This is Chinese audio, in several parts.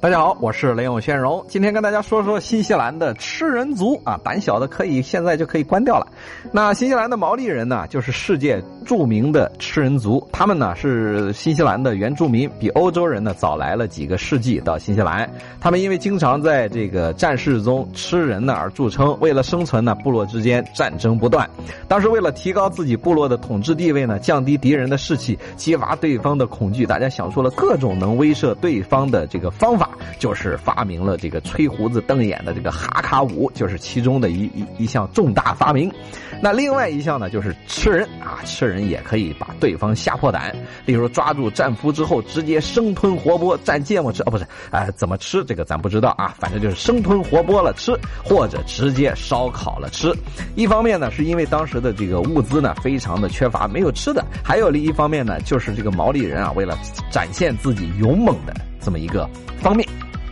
大家好，我是雷永轩荣，今天跟大家说说新西兰的吃人族啊，胆小的可以现在就可以关掉了。那新西兰的毛利人呢，就是世界著名的吃人族，他们呢是新西兰的原住民，比欧洲人呢早来了几个世纪到新西兰。他们因为经常在这个战事中吃人呢而著称，为了生存呢，部落之间战争不断。当时为了提高自己部落的统治地位呢，降低敌人的士气，激发对方的恐惧，大家想出了各种能威慑对方的这个方法。就是发明了这个吹胡子瞪眼的这个哈卡舞，就是其中的一一一项重大发明。那另外一项呢，就是吃人啊，吃人也可以把对方吓破胆。例如抓住战俘之后，直接生吞活剥蘸芥末吃，哦不是，哎，怎么吃这个咱不知道啊，反正就是生吞活剥了吃，或者直接烧烤了吃。一方面呢，是因为当时的这个物资呢非常的缺乏，没有吃的；还有另一方面呢，就是这个毛利人啊，为了展现自己勇猛的这么一个方面。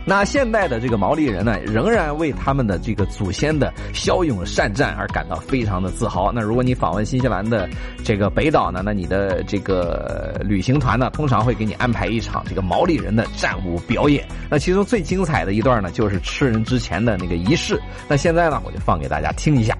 那现代的这个毛利人呢，仍然为他们的这个祖先的骁勇善战而感到非常的自豪。那如果你访问新西兰的这个北岛呢，那你的这个旅行团呢，通常会给你安排一场这个毛利人的战舞表演。那其中最精彩的一段呢，就是吃人之前的那个仪式。那现在呢，我就放给大家听一下。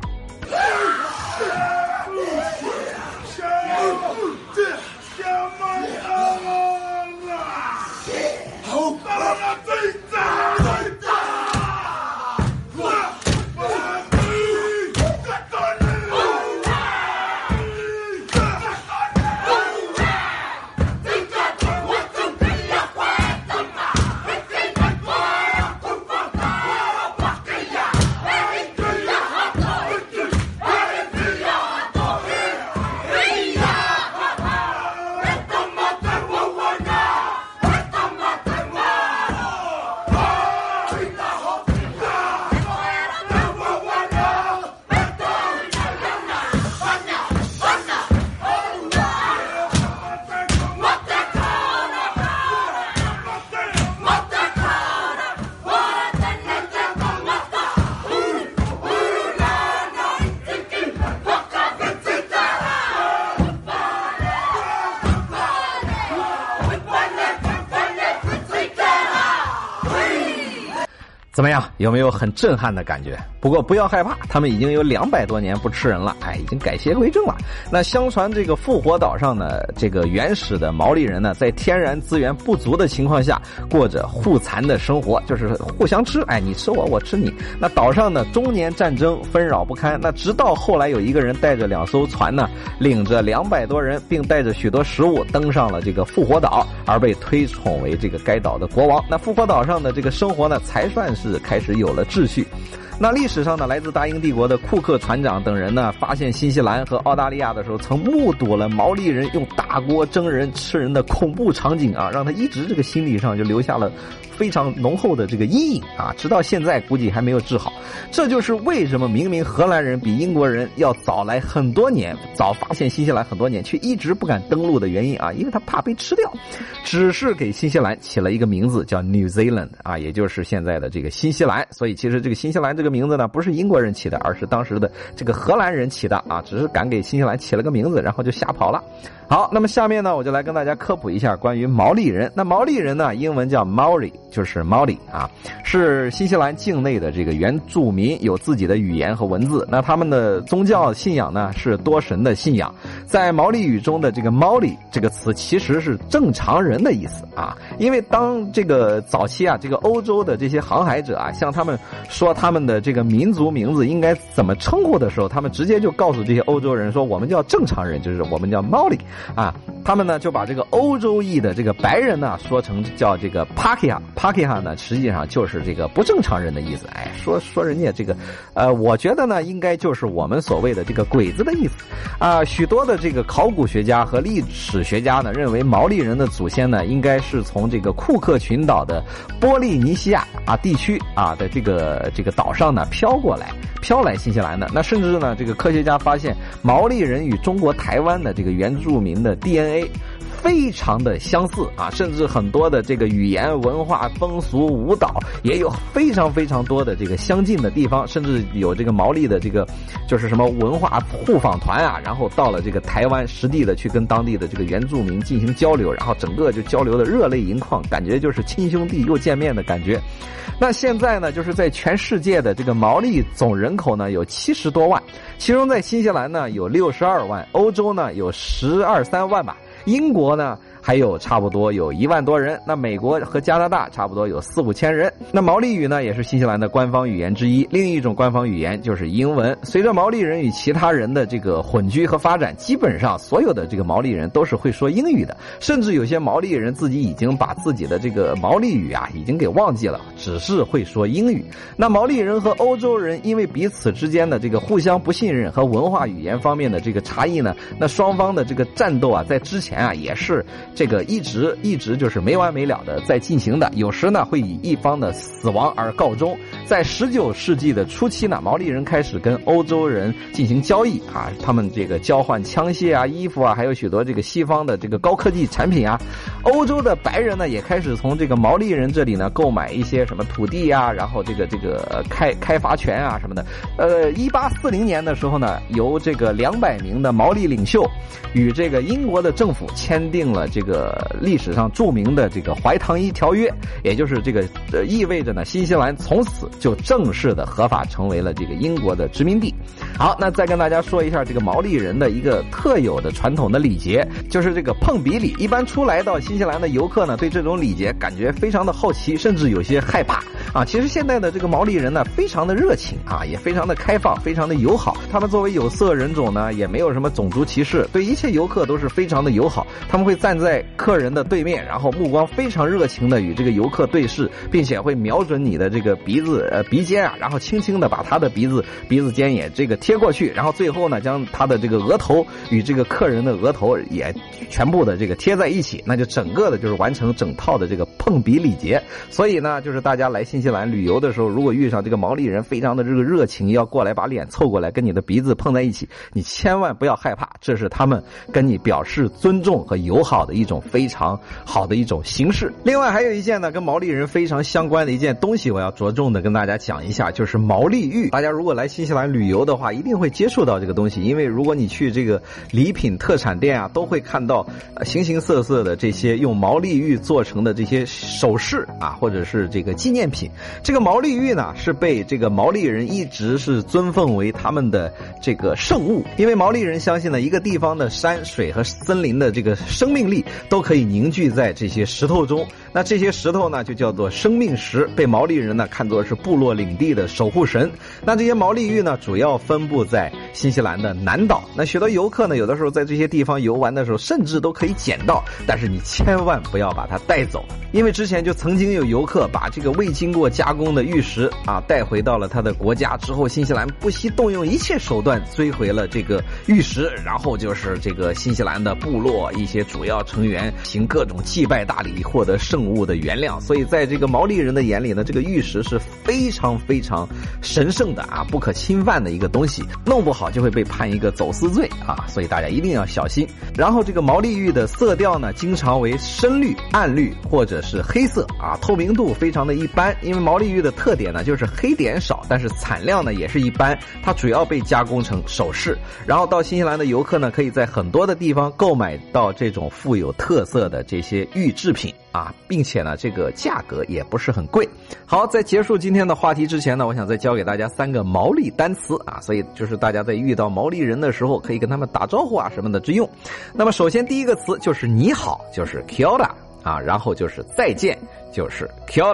怎么样？有没有很震撼的感觉？不过不要害怕，他们已经有两百多年不吃人了，哎，已经改邪归正了。那相传这个复活岛上呢，这个原始的毛利人呢，在天然资源不足的情况下，过着互残的生活，就是互相吃，哎，你吃我，我吃你。那岛上呢，终年战争纷扰不堪。那直到后来有一个人带着两艘船呢，领着两百多人，并带着许多食物登上了这个复活岛，而被推崇为这个该岛的国王。那复活岛上的这个生活呢，才算是。开始有了秩序。那历史上呢，来自大英帝国的库克船长等人呢，发现新西兰和澳大利亚的时候，曾目睹了毛利人用大锅蒸人、吃人的恐怖场景啊，让他一直这个心理上就留下了。非常浓厚的这个阴影啊，直到现在估计还没有治好。这就是为什么明明荷兰人比英国人要早来很多年，早发现新西兰很多年，却一直不敢登陆的原因啊，因为他怕被吃掉。只是给新西兰起了一个名字叫 New Zealand 啊，也就是现在的这个新西兰。所以其实这个新西兰这个名字呢，不是英国人起的，而是当时的这个荷兰人起的啊，只是敢给新西兰起了个名字，然后就吓跑了。好，那么下面呢，我就来跟大家科普一下关于毛利人。那毛利人呢，英文叫 Maori，就是毛利啊，是新西兰境内的这个原住民，有自己的语言和文字。那他们的宗教信仰呢，是多神的信仰。在毛利语中的这个“毛利”这个词，其实是正常人的意思啊。因为当这个早期啊，这个欧洲的这些航海者啊，向他们说他们的这个民族名字应该怎么称呼的时候，他们直接就告诉这些欧洲人说，我们叫正常人，就是我们叫毛利。啊，他们呢就把这个欧洲裔的这个白人呢说成叫这个 Pakia，Pakia 呢实际上就是这个不正常人的意思。哎，说说人家这个，呃，我觉得呢应该就是我们所谓的这个鬼子的意思。啊，许多的这个考古学家和历史学家呢认为毛利人的祖先呢应该是从这个库克群岛的波利尼西亚啊地区啊的这个这个岛上呢飘过来，飘来新西兰的。那甚至呢这个科学家发现毛利人与中国台湾的这个原住民。的 DNA 非常的相似啊，甚至很多的这个语言、文化、风俗、舞蹈也有非常非常多的这个相近的地方，甚至有这个毛利的这个就是什么文化互访团啊，然后到了这个台湾实地的去跟当地的这个原住民进行交流，然后整个就交流的热泪盈眶，感觉就是亲兄弟又见面的感觉。那现在呢，就是在全世界的这个毛利总人口呢有七十多万，其中在新西兰呢有六十二万，欧洲呢有十二三万吧，英国呢。还有差不多有一万多人，那美国和加拿大差不多有四五千人。那毛利语呢，也是新西兰的官方语言之一。另一种官方语言就是英文。随着毛利人与其他人的这个混居和发展，基本上所有的这个毛利人都是会说英语的。甚至有些毛利人自己已经把自己的这个毛利语啊，已经给忘记了，只是会说英语。那毛利人和欧洲人因为彼此之间的这个互相不信任和文化语言方面的这个差异呢，那双方的这个战斗啊，在之前啊也是。这个一直一直就是没完没了的在进行的，有时呢会以一方的死亡而告终。在十九世纪的初期呢，毛利人开始跟欧洲人进行交易啊，他们这个交换枪械啊、衣服啊，还有许多这个西方的这个高科技产品啊。欧洲的白人呢也开始从这个毛利人这里呢购买一些什么土地呀，然后这个这个开开发权啊什么的。呃，一八四零年的时候呢，由这个两百名的毛利领袖与这个英国的政府签订了这个。历史上著名的这个怀唐伊条约，也就是这个意味着呢，新西兰从此就正式的合法成为了这个英国的殖民地。好，那再跟大家说一下这个毛利人的一个特有的传统的礼节，就是这个碰鼻礼。一般出来到新接下来的游客呢，对这种礼节感觉非常的好奇，甚至有些害怕。啊。其实现在的这个毛利人呢，非常的热情啊，也非常的开放，非常的友好。他们作为有色人种呢，也没有什么种族歧视，对一切游客都是非常的友好。他们会站在客人的对面，然后目光非常热情的与这个游客对视，并且会瞄准你的这个鼻子呃鼻尖啊，然后轻轻的把他的鼻子鼻子尖也这个贴过去，然后最后呢将他的这个额头与这个客人的额头也全部的这个贴在一起，那就整个的就是完成整套的这个碰鼻礼节。所以呢，就是大家来新新西兰旅游的时候，如果遇上这个毛利人非常的这个热情，要过来把脸凑过来跟你的鼻子碰在一起，你千万不要害怕，这是他们跟你表示尊重和友好的一种。非常好的一种形式。另外还有一件呢，跟毛利人非常相关的一件东西，我要着重的跟大家讲一下，就是毛利玉。大家如果来新西兰旅游的话，一定会接触到这个东西，因为如果你去这个礼品特产店啊，都会看到形形色色的这些用毛利玉做成的这些首饰啊，或者是这个纪念品。这个毛利玉呢，是被这个毛利人一直是尊奉为他们的这个圣物，因为毛利人相信呢，一个地方的山水和森林的这个生命力都。可以凝聚在这些石头中，那这些石头呢，就叫做生命石，被毛利人呢看作是部落领地的守护神。那这些毛利玉呢，主要分布在新西兰的南岛。那许多游客呢，有的时候在这些地方游玩的时候，甚至都可以捡到，但是你千万不要把它带走，因为之前就曾经有游客把这个未经做加工的玉石啊带回到了他的国家之后，新西兰不惜动用一切手段追回了这个玉石，然后就是这个新西兰的部落一些主要成员。行各种祭拜大礼，获得圣物的原谅。所以，在这个毛利人的眼里呢，这个玉石是非常非常神圣的啊，不可侵犯的一个东西。弄不好就会被判一个走私罪啊，所以大家一定要小心。然后，这个毛利玉的色调呢，经常为深绿、暗绿或者是黑色啊，透明度非常的一般。因为毛利玉的特点呢，就是黑点少，但是产量呢也是一般。它主要被加工成首饰。然后到新西兰的游客呢，可以在很多的地方购买到这种富有特。色的这些玉制品啊，并且呢，这个价格也不是很贵。好，在结束今天的话题之前呢，我想再教给大家三个毛利单词啊，所以就是大家在遇到毛利人的时候，可以跟他们打招呼啊什么的之用。那么，首先第一个词就是你好，就是 Kia 啊，然后就是再见，就是 Kia。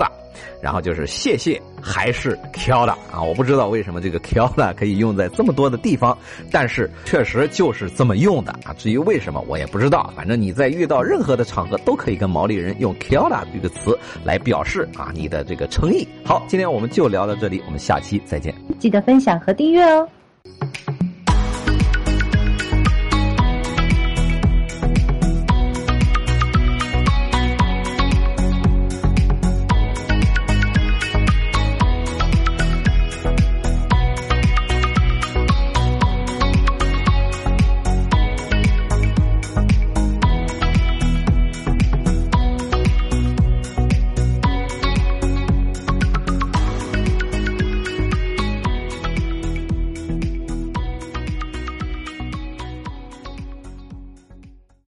然后就是谢谢，还是 Kia 啊？我不知道为什么这个 Kia 可以用在这么多的地方，但是确实就是这么用的啊。至于为什么，我也不知道。反正你在遇到任何的场合，都可以跟毛利人用 Kia 这个词来表示啊你的这个诚意。好，今天我们就聊到这里，我们下期再见。记得分享和订阅哦。